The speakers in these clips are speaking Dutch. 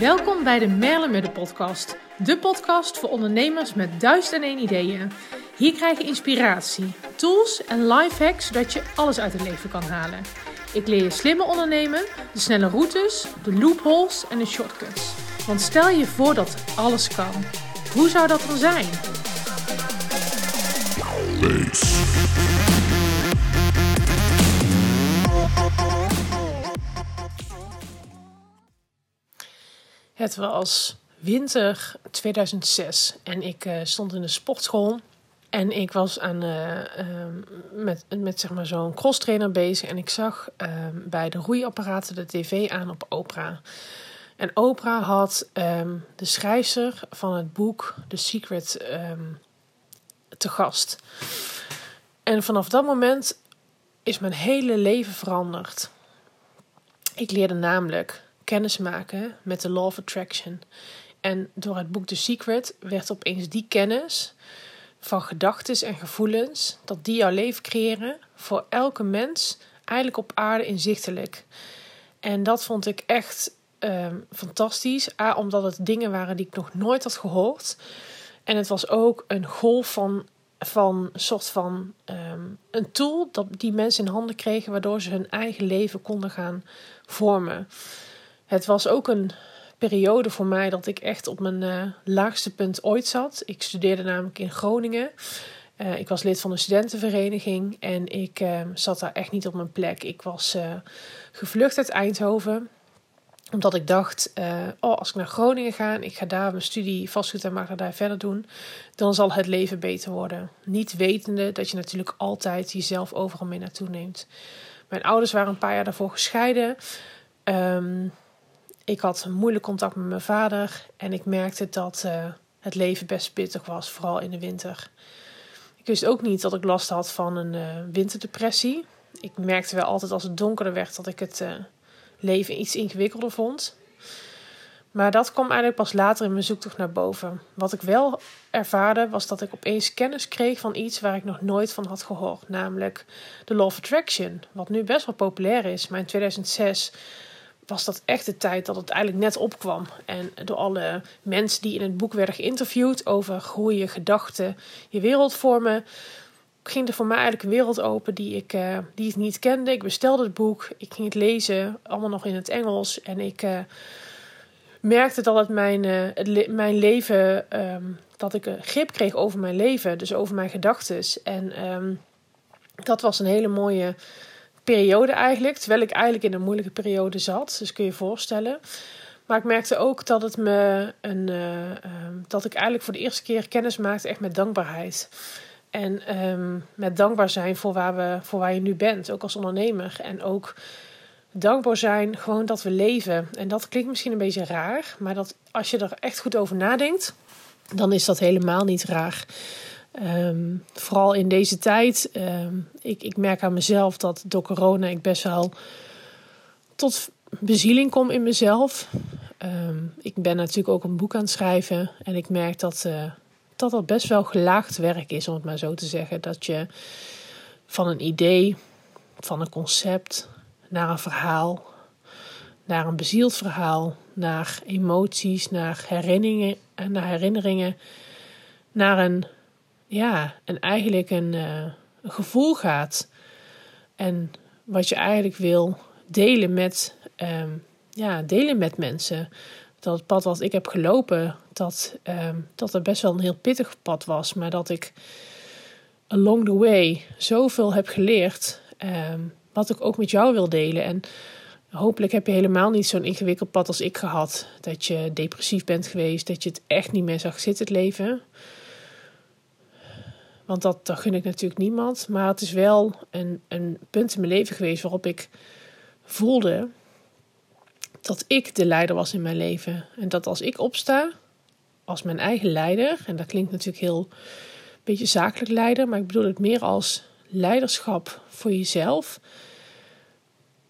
Welkom bij de Merle podcast. De podcast voor ondernemers met duizend en één ideeën. Hier krijg je inspiratie, tools en lifehacks zodat je alles uit het leven kan halen. Ik leer je slimmer ondernemen, de snelle routes, de loopholes en de shortcuts. Want stel je voor dat alles kan. Hoe zou dat dan zijn? Het was winter 2006 en ik uh, stond in de sportschool. En ik was aan, uh, uh, met, met zeg maar zo'n crosstrainer bezig. En ik zag ehm, bij de roeiapparaten de tv aan op Oprah. En Oprah had ehm, de schrijver van het boek The Secret te gast. En vanaf dat moment is mijn hele leven veranderd. Ik leerde namelijk kennis maken met de Law of Attraction. En door het boek The Secret werd opeens die kennis van gedachten en gevoelens, dat die jouw leven creëren, voor elke mens eigenlijk op aarde inzichtelijk. En dat vond ik echt ehm, fantastisch. A, omdat het dingen waren die ik nog nooit had gehoord. En het was ook een golf van, van soort van ehm, een tool dat die mensen in handen kregen, waardoor ze hun eigen leven konden gaan vormen. Het was ook een periode voor mij dat ik echt op mijn uh, laagste punt ooit zat. Ik studeerde namelijk in Groningen. Uh, ik was lid van een studentenvereniging en ik uh, zat daar echt niet op mijn plek. Ik was gevlucht uit Eindhoven omdat ik dacht, oh, als ik naar Groningen ga en ik ga daar mijn studie vastgoed en daar verder doen, dan zal het leven beter worden. Niet wetende dat je natuurlijk altijd jezelf overal mee naartoe neemt. Mijn ouders waren een paar jaar daarvoor gescheiden. Um, ik had moeilijk contact met mijn vader en ik merkte dat uh, het leven best pittig was, vooral in de winter. Ik wist ook niet dat ik last had van een uh, winterdepressie. Ik merkte wel altijd als het donkerder werd dat ik het uh, leven iets ingewikkelder vond. Maar dat kwam eigenlijk pas later in mijn zoektocht naar boven. Wat ik wel ervaarde was dat ik opeens kennis kreeg van iets waar ik nog nooit van had gehoord. Namelijk de Law of Attraction, wat nu best wel populair is. Maar in 2006 was dat echt de tijd dat het eigenlijk net opkwam. En door alle mensen die in het boek werden geïnterviewd over hoe je gedachten je wereld vormen, ging er voor mij eigenlijk een wereld open die ik, uh, die ik niet kende. Ik bestelde het boek, ik ging het lezen, allemaal nog in het Engels. En ik uh, merkte dat het mijn, le mijn leven, um, dat ik een grip kreeg over mijn leven, dus over mijn gedachten. En um, dat was een hele mooie periode eigenlijk. Terwijl ik eigenlijk in een moeilijke periode zat. Dus kun je je voorstellen. Maar ik merkte ook dat het me een. Uh, dat ik eigenlijk voor de eerste keer kennis maakte echt met dankbaarheid. En um, met dankbaar zijn voor waar, we, voor waar je nu bent, ook als ondernemer. En ook dankbaar zijn gewoon dat we leven. En dat klinkt misschien een beetje raar, maar dat als je er echt goed over nadenkt, dan is dat helemaal niet raar. Um, vooral in deze tijd. Um, ik, ik merk aan mezelf dat door corona ik best wel tot bezieling kom in mezelf. Um, ik ben natuurlijk ook een boek aan het schrijven. En ik merk dat, uh, dat dat best wel gelaagd werk is, om het maar zo te zeggen. Dat je van een idee, van een concept, naar een verhaal, naar een bezield verhaal, naar emoties, naar herinneringen, naar herinneringen, naar een ja, en eigenlijk een, uh, een gevoel gaat. En wat je eigenlijk wil delen met, um, ja, delen met mensen. Dat het pad wat ik heb gelopen, dat, um, dat het best wel een heel pittig pad was. Maar dat ik along the way zoveel heb geleerd. Um, wat ik ook met jou wil delen. En hopelijk heb je helemaal niet zo'n ingewikkeld pad als ik gehad. Dat je depressief bent geweest, dat je het echt niet meer zag zitten, het leven. Want dat, gun ik natuurlijk niemand. Maar het is wel een, een punt in mijn leven geweest waarop ik voelde dat ik de leider was in mijn leven. En dat als ik opsta als mijn eigen leider, en dat klinkt natuurlijk heel een beetje zakelijk leider, maar ik bedoel het meer als leiderschap voor jezelf,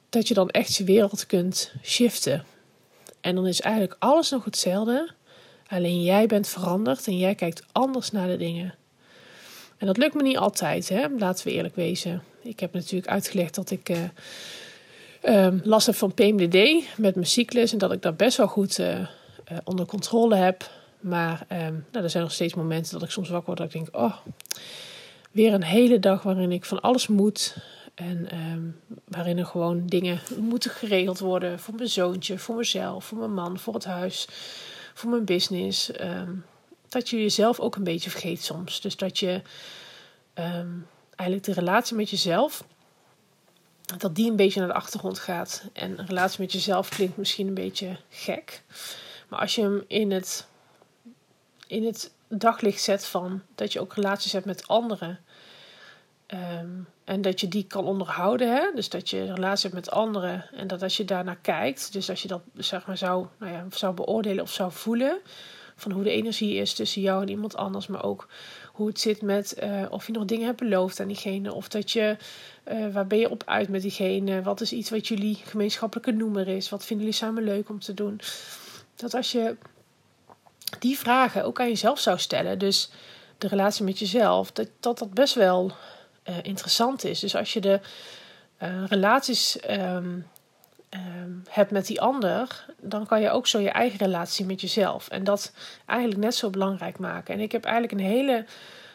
dat je dan echt je wereld kunt shiften. En dan is eigenlijk alles nog hetzelfde, alleen jij bent veranderd en jij kijkt anders naar de dingen. En dat lukt me niet altijd, hè? laten we eerlijk wezen. Ik heb natuurlijk uitgelegd dat ik uh, last heb van PMDD met mijn cyclus en dat ik daar best wel goed uh, onder controle heb. Maar ehm, nou, er zijn nog steeds momenten dat ik soms wakker word dat ik denk: oh, weer een hele dag waarin ik van alles moet. En ehm, waarin er gewoon dingen moeten geregeld worden voor mijn zoontje, voor mezelf, voor mijn man, voor het huis, voor mijn business. Ehm, dat je jezelf ook een beetje vergeet soms. Dus dat je eigenlijk de relatie met jezelf, dat die een beetje naar de achtergrond gaat. En een relatie met jezelf klinkt misschien een beetje gek. Maar als je hem in het in het daglicht zet van dat je ook relaties hebt met anderen. Ehm, en dat je die kan onderhouden. Hè? Dus dat je een relatie hebt met anderen. En dat als je daarnaar kijkt. Dus als je dat zeg maar zou, nou ja, zou beoordelen of zou voelen. Van hoe de energie is tussen jou en iemand anders. Maar ook hoe het zit met uh, of je nog dingen hebt beloofd aan diegene. Of dat je, uh, waar ben je op uit met diegene? Wat is iets wat jullie gemeenschappelijke noemer is? Wat vinden jullie samen leuk om te doen? Dat als je die vragen ook aan jezelf zou stellen. Dus de relatie met jezelf, dat dat, best wel uh, interessant is. Dus als je de relaties um, um, hebt met die ander, dan kan je ook zo je eigen relatie met jezelf. En dat eigenlijk net zo belangrijk maken. En ik heb eigenlijk een hele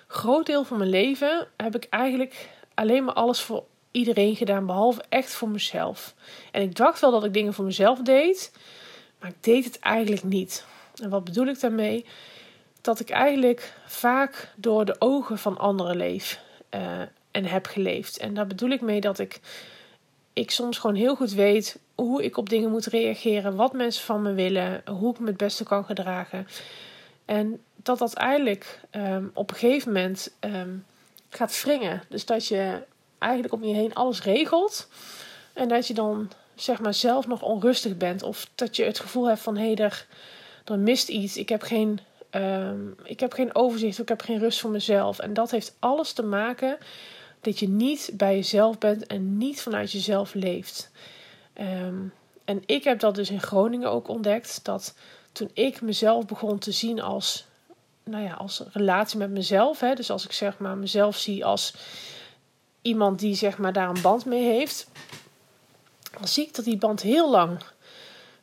groot deel van mijn leven heb ik eigenlijk alleen maar alles voor iedereen gedaan, behalve echt voor mezelf. En ik dacht wel dat ik dingen voor mezelf deed, maar ik deed het eigenlijk niet. En wat bedoel ik daarmee? Dat ik eigenlijk vaak door de ogen van anderen leef uh, en heb geleefd. En daar bedoel ik mee dat ik, ik soms gewoon heel goed weet hoe ik op dingen moet reageren, wat mensen van me willen, hoe ik me het beste kan gedragen. En dat dat eigenlijk um, op een gegeven moment um, gaat wringen. Dus dat je eigenlijk om je heen alles regelt. En dat je dan zeg maar zelf nog onrustig bent. Of dat je het gevoel hebt van hé, hey, er, er mist iets. Ik heb geen, um, ik heb geen overzicht, ik heb geen rust voor mezelf. En dat heeft alles te maken dat je niet bij jezelf bent en niet vanuit jezelf leeft. Um, en ik heb dat dus in Groningen ook ontdekt. Dat toen ik mezelf begon te zien als, nou ja, als relatie met mezelf. Hè, dus als ik zeg maar mezelf zie als iemand die zeg maar daar een band mee heeft. Dan zie ik dat die band heel lang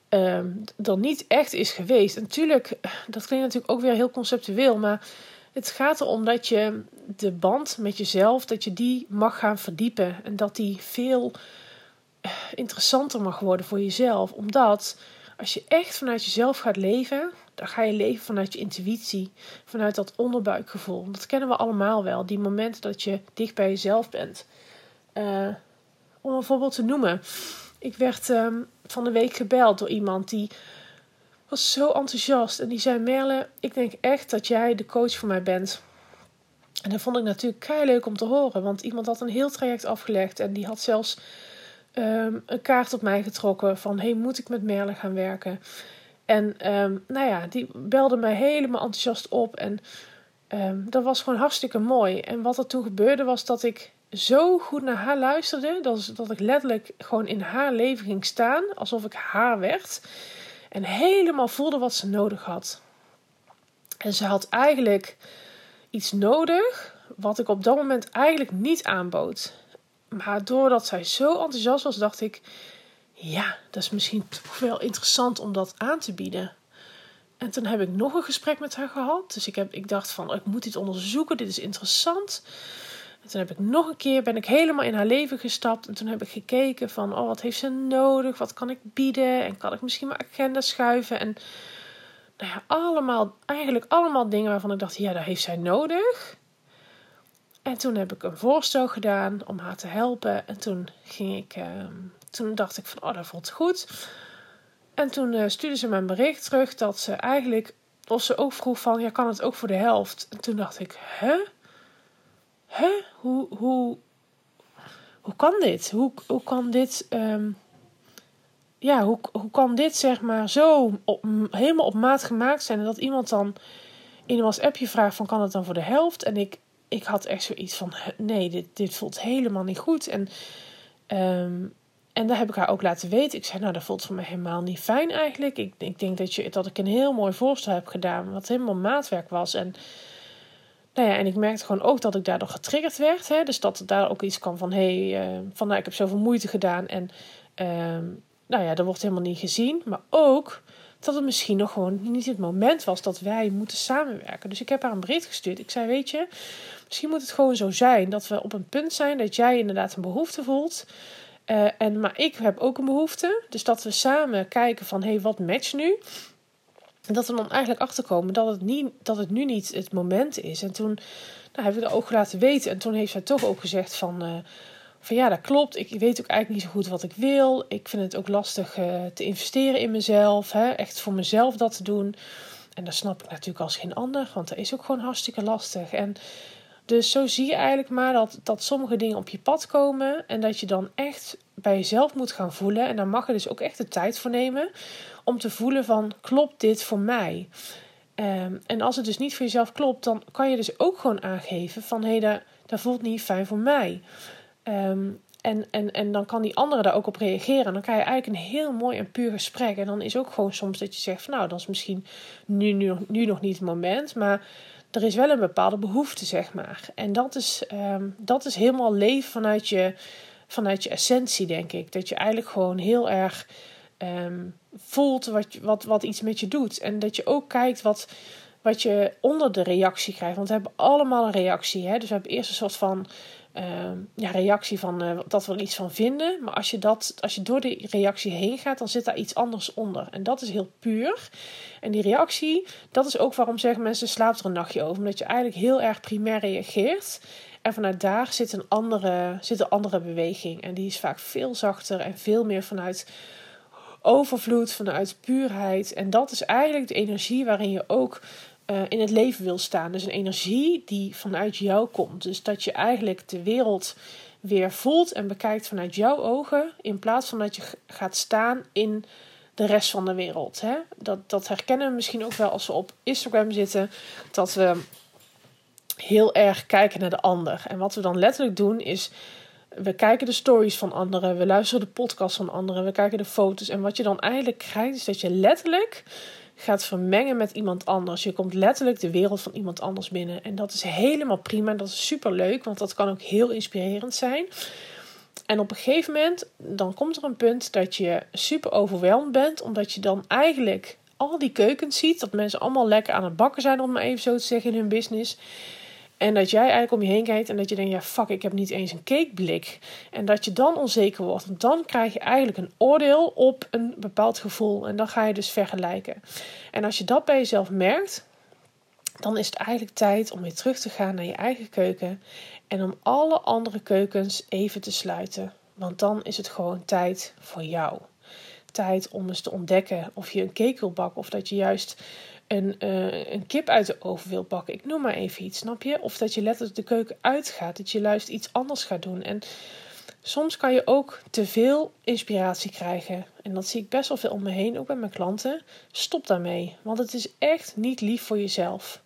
um, dan niet echt is geweest. En natuurlijk, dat klinkt natuurlijk ook weer heel conceptueel, maar het gaat erom dat je de band met jezelf, dat je die mag gaan verdiepen en dat die veel eh, interessanter mag worden voor jezelf. Omdat als je echt vanuit jezelf gaat leven, dan ga je leven vanuit je intuïtie, vanuit dat onderbuikgevoel. Dat kennen we allemaal wel, die momenten dat je dicht bij jezelf bent. Uh, om een voorbeeld te noemen. Ik werd um, van de week gebeld door iemand die was zo enthousiast. En die zei: Merle, ik denk echt dat jij de coach voor mij bent. En dat vond ik natuurlijk kei leuk om te horen. Want iemand had een heel traject afgelegd. En die had zelfs um, een kaart op mij getrokken van... hey, moet ik met Merle gaan werken? En um, nou ja, die belde mij helemaal enthousiast op. En um, dat was gewoon hartstikke mooi. En wat er toen gebeurde was dat ik zo goed naar haar luisterde. Dat, dat ik letterlijk gewoon in haar leven ging staan. Alsof ik haar werd. En helemaal voelde wat ze nodig had. En ze had eigenlijk iets nodig. Wat ik op dat moment eigenlijk niet aanbood. Maar doordat zij zo enthousiast was, dacht ik: ja, dat is misschien toch wel interessant om dat aan te bieden. En toen heb ik nog een gesprek met haar gehad. Dus ik, heb, ik dacht van, ik moet dit onderzoeken, dit is interessant. En toen heb ik nog een keer, ben ik helemaal in haar leven gestapt. En toen heb ik gekeken van, oh, wat heeft ze nodig? Wat kan ik bieden? En kan ik misschien mijn agenda schuiven? En nou ja, allemaal, eigenlijk allemaal dingen waarvan ik dacht, ja, dat heeft zij nodig. En toen heb ik een voorstel gedaan om haar te helpen. En toen ging ik, uh, toen dacht ik van, oh, dat voelt goed. En toen uh, stuurde ze me een bericht terug dat ze eigenlijk, of ze ook vroeg van, ja, kan het ook voor de helft? En toen dacht ik, hè? Hoe, hoe, hoe kan dit? Hoe, hoe kan dit, um, ja, hoe, hoe kan dit zeg maar zo helemaal op maat gemaakt zijn en dat iemand dan in een WhatsAppje vraagt van, kan het dan voor de helft? En ik, ik had echt zoiets van, nee, dit, dit voelt helemaal niet goed. En um, en daar heb ik haar ook laten weten. Ik zei, nou, dat voelt voor mij helemaal niet fijn eigenlijk. Ik, ik denk dat, je, dat ik een heel mooi voorstel heb gedaan, wat helemaal maatwerk was. En, nou ja, en ik merkte gewoon ook dat ik daardoor getriggerd werd. Hè? Dus dat daar ook iets kan van, hé, hey, uh, van nou, ik heb zoveel moeite gedaan. En uh, nou ja, dat wordt helemaal niet gezien. Maar ook dat het misschien nog gewoon niet het moment was dat wij moeten samenwerken. Dus ik heb haar een bericht gestuurd. Ik zei, weet je, misschien moet het gewoon zo zijn dat we op een punt zijn dat jij inderdaad een behoefte voelt. Uh, en, maar ik heb ook een behoefte. Dus dat we samen kijken van, hé, hey, wat matcht nu? En dat we dan eigenlijk achterkomen dat het, niet, dat het nu niet het moment is. En toen nou, hebben we het ook laten weten. En toen heeft zij toch ook gezegd van... Uh, van ja, dat klopt. Ik weet ook eigenlijk niet zo goed wat ik wil. Ik vind het ook lastig uh, te investeren in mezelf. Hè? Echt voor mezelf dat te doen. En dat snap ik natuurlijk als geen ander. Want dat is ook gewoon hartstikke lastig. En dus zo zie je eigenlijk maar dat, dat sommige dingen op je pad komen. En dat je dan echt bij jezelf moet gaan voelen. En daar mag je dus ook echt de tijd voor nemen. Om te voelen van, klopt dit voor mij? Um, en als het dus niet voor jezelf klopt, dan kan je dus ook gewoon aangeven van... hé, hey, dat, voelt niet fijn voor mij. Um, en, en, en dan kan die andere daar ook op reageren. En dan krijg je eigenlijk een heel mooi en puur gesprek. En dan is ook gewoon soms dat je zegt van nou, dat is misschien nu, nu, nu nog niet het moment. Maar er is wel een bepaalde behoefte, zeg maar. En dat is, um, dat is helemaal leven vanuit je, vanuit je essentie, denk ik. Dat je eigenlijk gewoon heel erg um, voelt wat, wat, wat iets met je doet. En dat je ook kijkt wat, wat je onder de reactie krijgt. Want we hebben allemaal een reactie. Hè? Dus we hebben eerst een soort van uh, ja, reactie van uh, dat we er iets van vinden. Maar als je, dat, als je door die reactie heen gaat, dan zit daar iets anders onder. En dat is heel puur. En die reactie, dat is ook waarom zeggen mensen slaapt er een nachtje over. Omdat je eigenlijk heel erg primair reageert. En vanuit daar zit een andere, zit een andere beweging. En die is vaak veel zachter en veel meer vanuit overvloed, vanuit puurheid. En dat is eigenlijk de energie waarin je ook uh, in het leven wil staan. Dus een energie die vanuit jou komt. Dus dat je eigenlijk de wereld weer voelt en bekijkt vanuit jouw ogen. In plaats van dat je gaat staan in de rest van de wereld. Hè? Dat, dat herkennen we misschien ook wel als we op Instagram zitten. Dat we heel erg kijken naar de ander. En wat we dan letterlijk doen is. We kijken de stories van anderen, we luisteren de podcast van anderen, we kijken de foto's. En wat je dan eigenlijk krijgt, is dat je letterlijk gaat vermengen met iemand anders. Je komt letterlijk de wereld van iemand anders binnen. En dat is helemaal prima. Dat is super leuk, want dat kan ook heel inspirerend zijn. En op een gegeven moment, dan komt er een punt dat je super overweldigd bent, omdat je dan eigenlijk al die keukens ziet, dat mensen allemaal lekker aan het bakken zijn, om maar even zo te zeggen, in hun business. En dat jij eigenlijk om je heen kijkt en dat je denkt, ja fuck, ik heb niet eens een cakeblik. En dat je dan onzeker wordt. Want dan krijg je eigenlijk een oordeel op een bepaald gevoel. En dan ga je dus vergelijken. En als je dat bij jezelf merkt, dan is het eigenlijk tijd om weer terug te gaan naar je eigen keuken. En om alle andere keukens even te sluiten. Want dan is het gewoon tijd voor jou. Tijd om eens te ontdekken of je een cake. Of dat je juist een, uh, een kip uit de oven wil bakken. Ik noem maar even iets, snap je? Of dat je letterlijk de keuken uitgaat. Dat je juist iets anders gaat doen. En soms kan je ook te veel inspiratie krijgen. En dat zie ik best wel veel om me heen, ook bij mijn klanten. Stop daarmee. Want het is echt niet lief voor jezelf.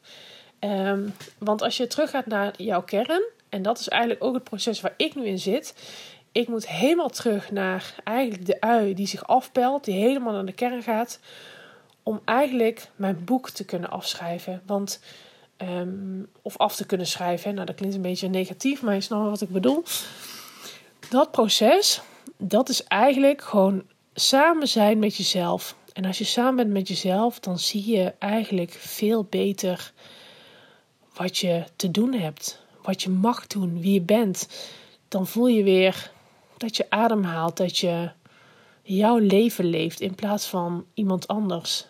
Um, want als je teruggaat naar jouw kern. En dat is eigenlijk ook het proces waar ik nu in zit. Ik moet helemaal terug naar eigenlijk de ui die zich afpelt. Die helemaal naar de kern gaat om eigenlijk mijn boek te kunnen afschrijven. Want, um, of af te kunnen schrijven. Nou, dat klinkt een beetje negatief, maar je snapt wat ik bedoel. Dat proces, dat is eigenlijk gewoon samen zijn met jezelf. En als je samen bent met jezelf, dan zie je eigenlijk veel beter wat je te doen hebt. Wat je mag doen, wie je bent. Dan voel je weer dat je ademhaalt, dat je jouw leven leeft in plaats van iemand anders.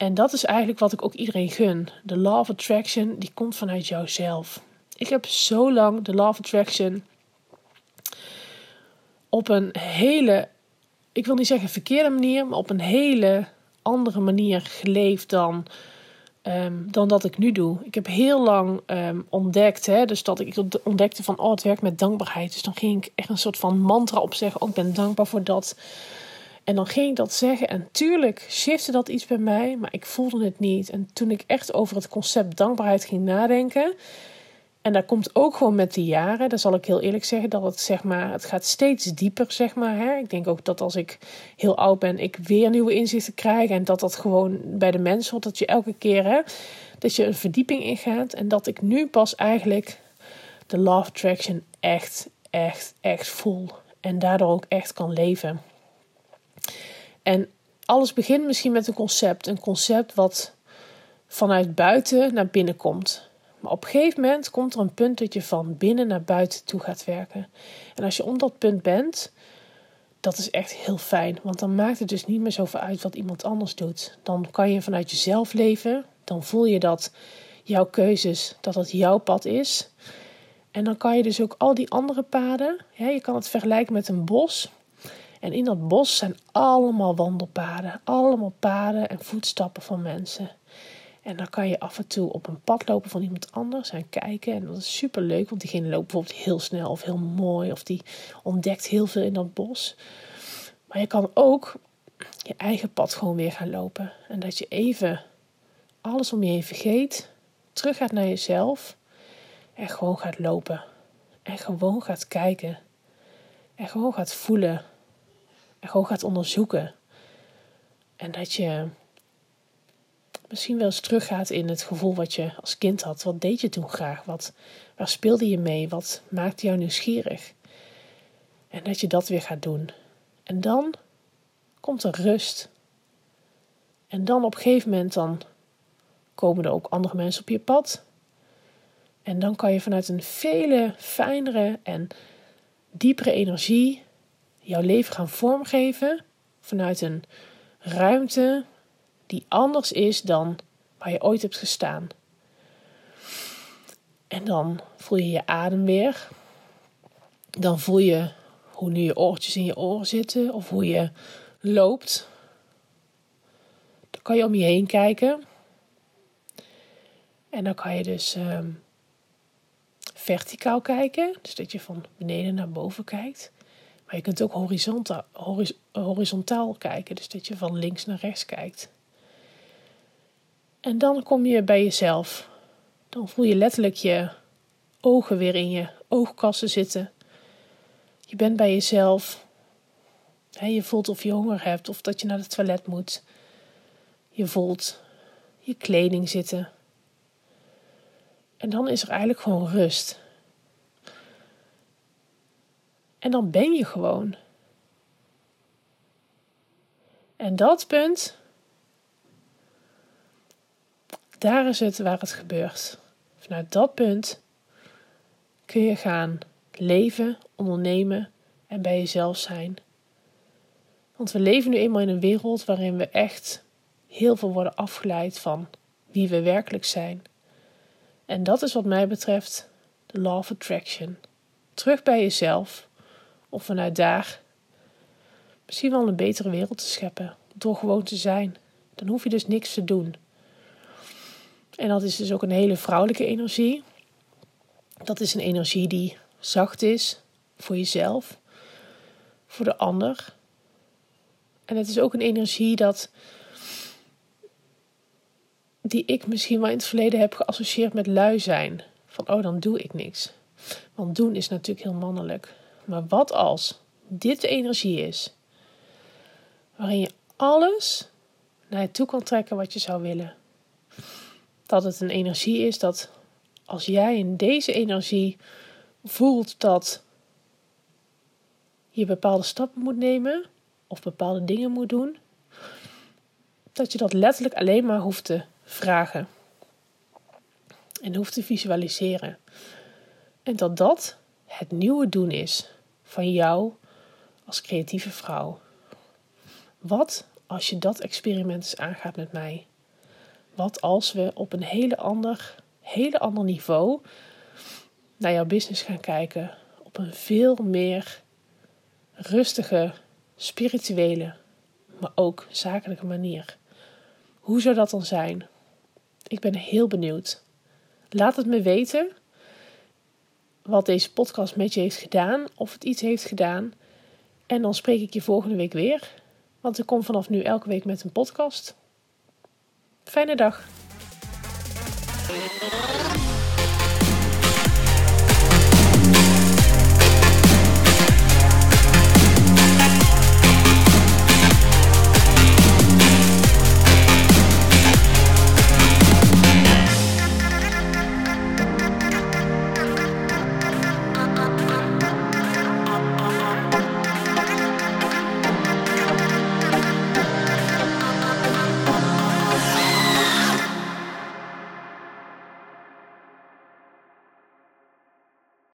En dat is eigenlijk wat ik ook iedereen gun. De law of attraction, die komt vanuit jouzelf. Ik heb zo lang de law of attraction op een hele, ik wil niet zeggen verkeerde manier, maar op een hele andere manier geleefd dan, um, dan dat ik nu doe. Ik heb heel lang um, ontdekt, hè, dus dat ik ontdekte van, oh, het werkt met dankbaarheid. Dus dan ging ik echt een soort van mantra opzeggen. Oh, ik ben dankbaar voor dat. En dan ging ik dat zeggen en tuurlijk shifte dat iets bij mij, maar ik voelde het niet. En toen ik echt over het concept dankbaarheid ging nadenken, en daar komt ook gewoon met de jaren, daar zal ik heel eerlijk zeggen, dat het zeg maar, het gaat steeds dieper, zeg maar. Hè? Ik denk ook dat als ik heel oud ben, ik weer nieuwe inzichten krijg en dat dat gewoon bij de mensen hoort, dat je elke keer, hè, dat je een verdieping ingaat en dat ik nu pas eigenlijk de love attraction echt, echt, echt voel en daardoor ook echt kan leven. En alles begint misschien met een concept. Een concept wat vanuit buiten naar binnen komt. Maar op een gegeven moment komt er een punt dat je van binnen naar buiten toe gaat werken. En als je om dat punt bent, dat is echt heel fijn. Want dan maakt het dus niet meer zoveel uit wat iemand anders doet. Dan kan je vanuit jezelf leven. Dan voel je dat jouw keuzes, dat het jouw pad is. En dan kan je dus ook al die andere paden, je kan het vergelijken met een bos. En in dat bos zijn allemaal wandelpaden, allemaal paden en voetstappen van mensen. En dan kan je af en toe op een pad lopen van iemand anders en kijken. En dat is super leuk, want diegene loopt bijvoorbeeld heel snel of heel mooi. Of die ontdekt heel veel in dat bos. Maar je kan ook je eigen pad gewoon weer gaan lopen. En dat je even alles om je heen vergeet. Terug gaat naar jezelf. En gewoon gaat lopen. En gewoon gaat kijken. En gewoon gaat voelen. En gewoon gaat onderzoeken. En dat je misschien wel eens teruggaat in het gevoel wat je als kind had. Wat deed je toen graag? Wat, waar speelde je mee? Wat maakte jou nieuwsgierig? En dat je dat weer gaat doen. En dan komt er rust. En dan op een gegeven moment dan komen er ook andere mensen op je pad. En dan kan je vanuit een vele fijnere en diepere energie jouw leven gaan vormgeven. Vanuit een ruimte die anders is dan waar je ooit hebt gestaan. En dan voel je je adem weer. Dan voel je hoe nu je oortjes in je oren zitten of hoe je loopt. Dan kan je om je heen kijken. En dan kan je dus ehm, verticaal kijken, dus dat je van beneden naar boven kijkt. Maar je kunt ook horizontaal, kijken, dus dat je van links naar rechts kijkt. En dan kom je bij jezelf. Dan voel je letterlijk je ogen weer in je oogkassen zitten. Je bent bij jezelf. Je voelt of je honger hebt of dat je naar het toilet moet. Je voelt je kleding zitten. En dan is er eigenlijk gewoon rust. En dan ben je gewoon. En dat punt, daar is het waar het gebeurt. Vanuit dat punt kun je gaan leven, ondernemen en bij jezelf zijn. Want we leven nu eenmaal in een wereld waarin we echt heel veel worden afgeleid van wie we werkelijk zijn. En dat is wat mij betreft de Law of Attraction. Terug bij jezelf, of vanuit daar misschien wel een betere wereld te scheppen. Door gewoon te zijn. Dan hoef je dus niks te doen. En dat is dus ook een hele vrouwelijke energie. Dat is een energie die zacht is voor jezelf, voor de ander. En het is ook een energie dat die ik misschien wel in het verleden heb geassocieerd met lui zijn. Van oh, dan doe ik niks. Want doen is natuurlijk heel mannelijk. Maar wat als dit de energie is waarin je alles naar je toe kan trekken wat je zou willen? Dat het een energie is dat als jij in deze energie voelt dat je bepaalde stappen moet nemen of bepaalde dingen moet doen, dat je dat letterlijk alleen maar hoeft te vragen en hoeft te visualiseren. En dat dat het nieuwe doen is van jou als creatieve vrouw. Wat als je dat experiment eens aangaat met mij? Wat als we op een hele ander, hele ander niveau naar jouw business gaan kijken? Op een veel meer rustige, spirituele, maar ook zakelijke manier. Hoe zou dat dan zijn? Ik ben heel benieuwd. Laat het me weten wat deze podcast met je heeft gedaan, of het iets heeft gedaan. En dan spreek ik je volgende week weer. Want ik kom vanaf nu elke week met een podcast. Fijne dag.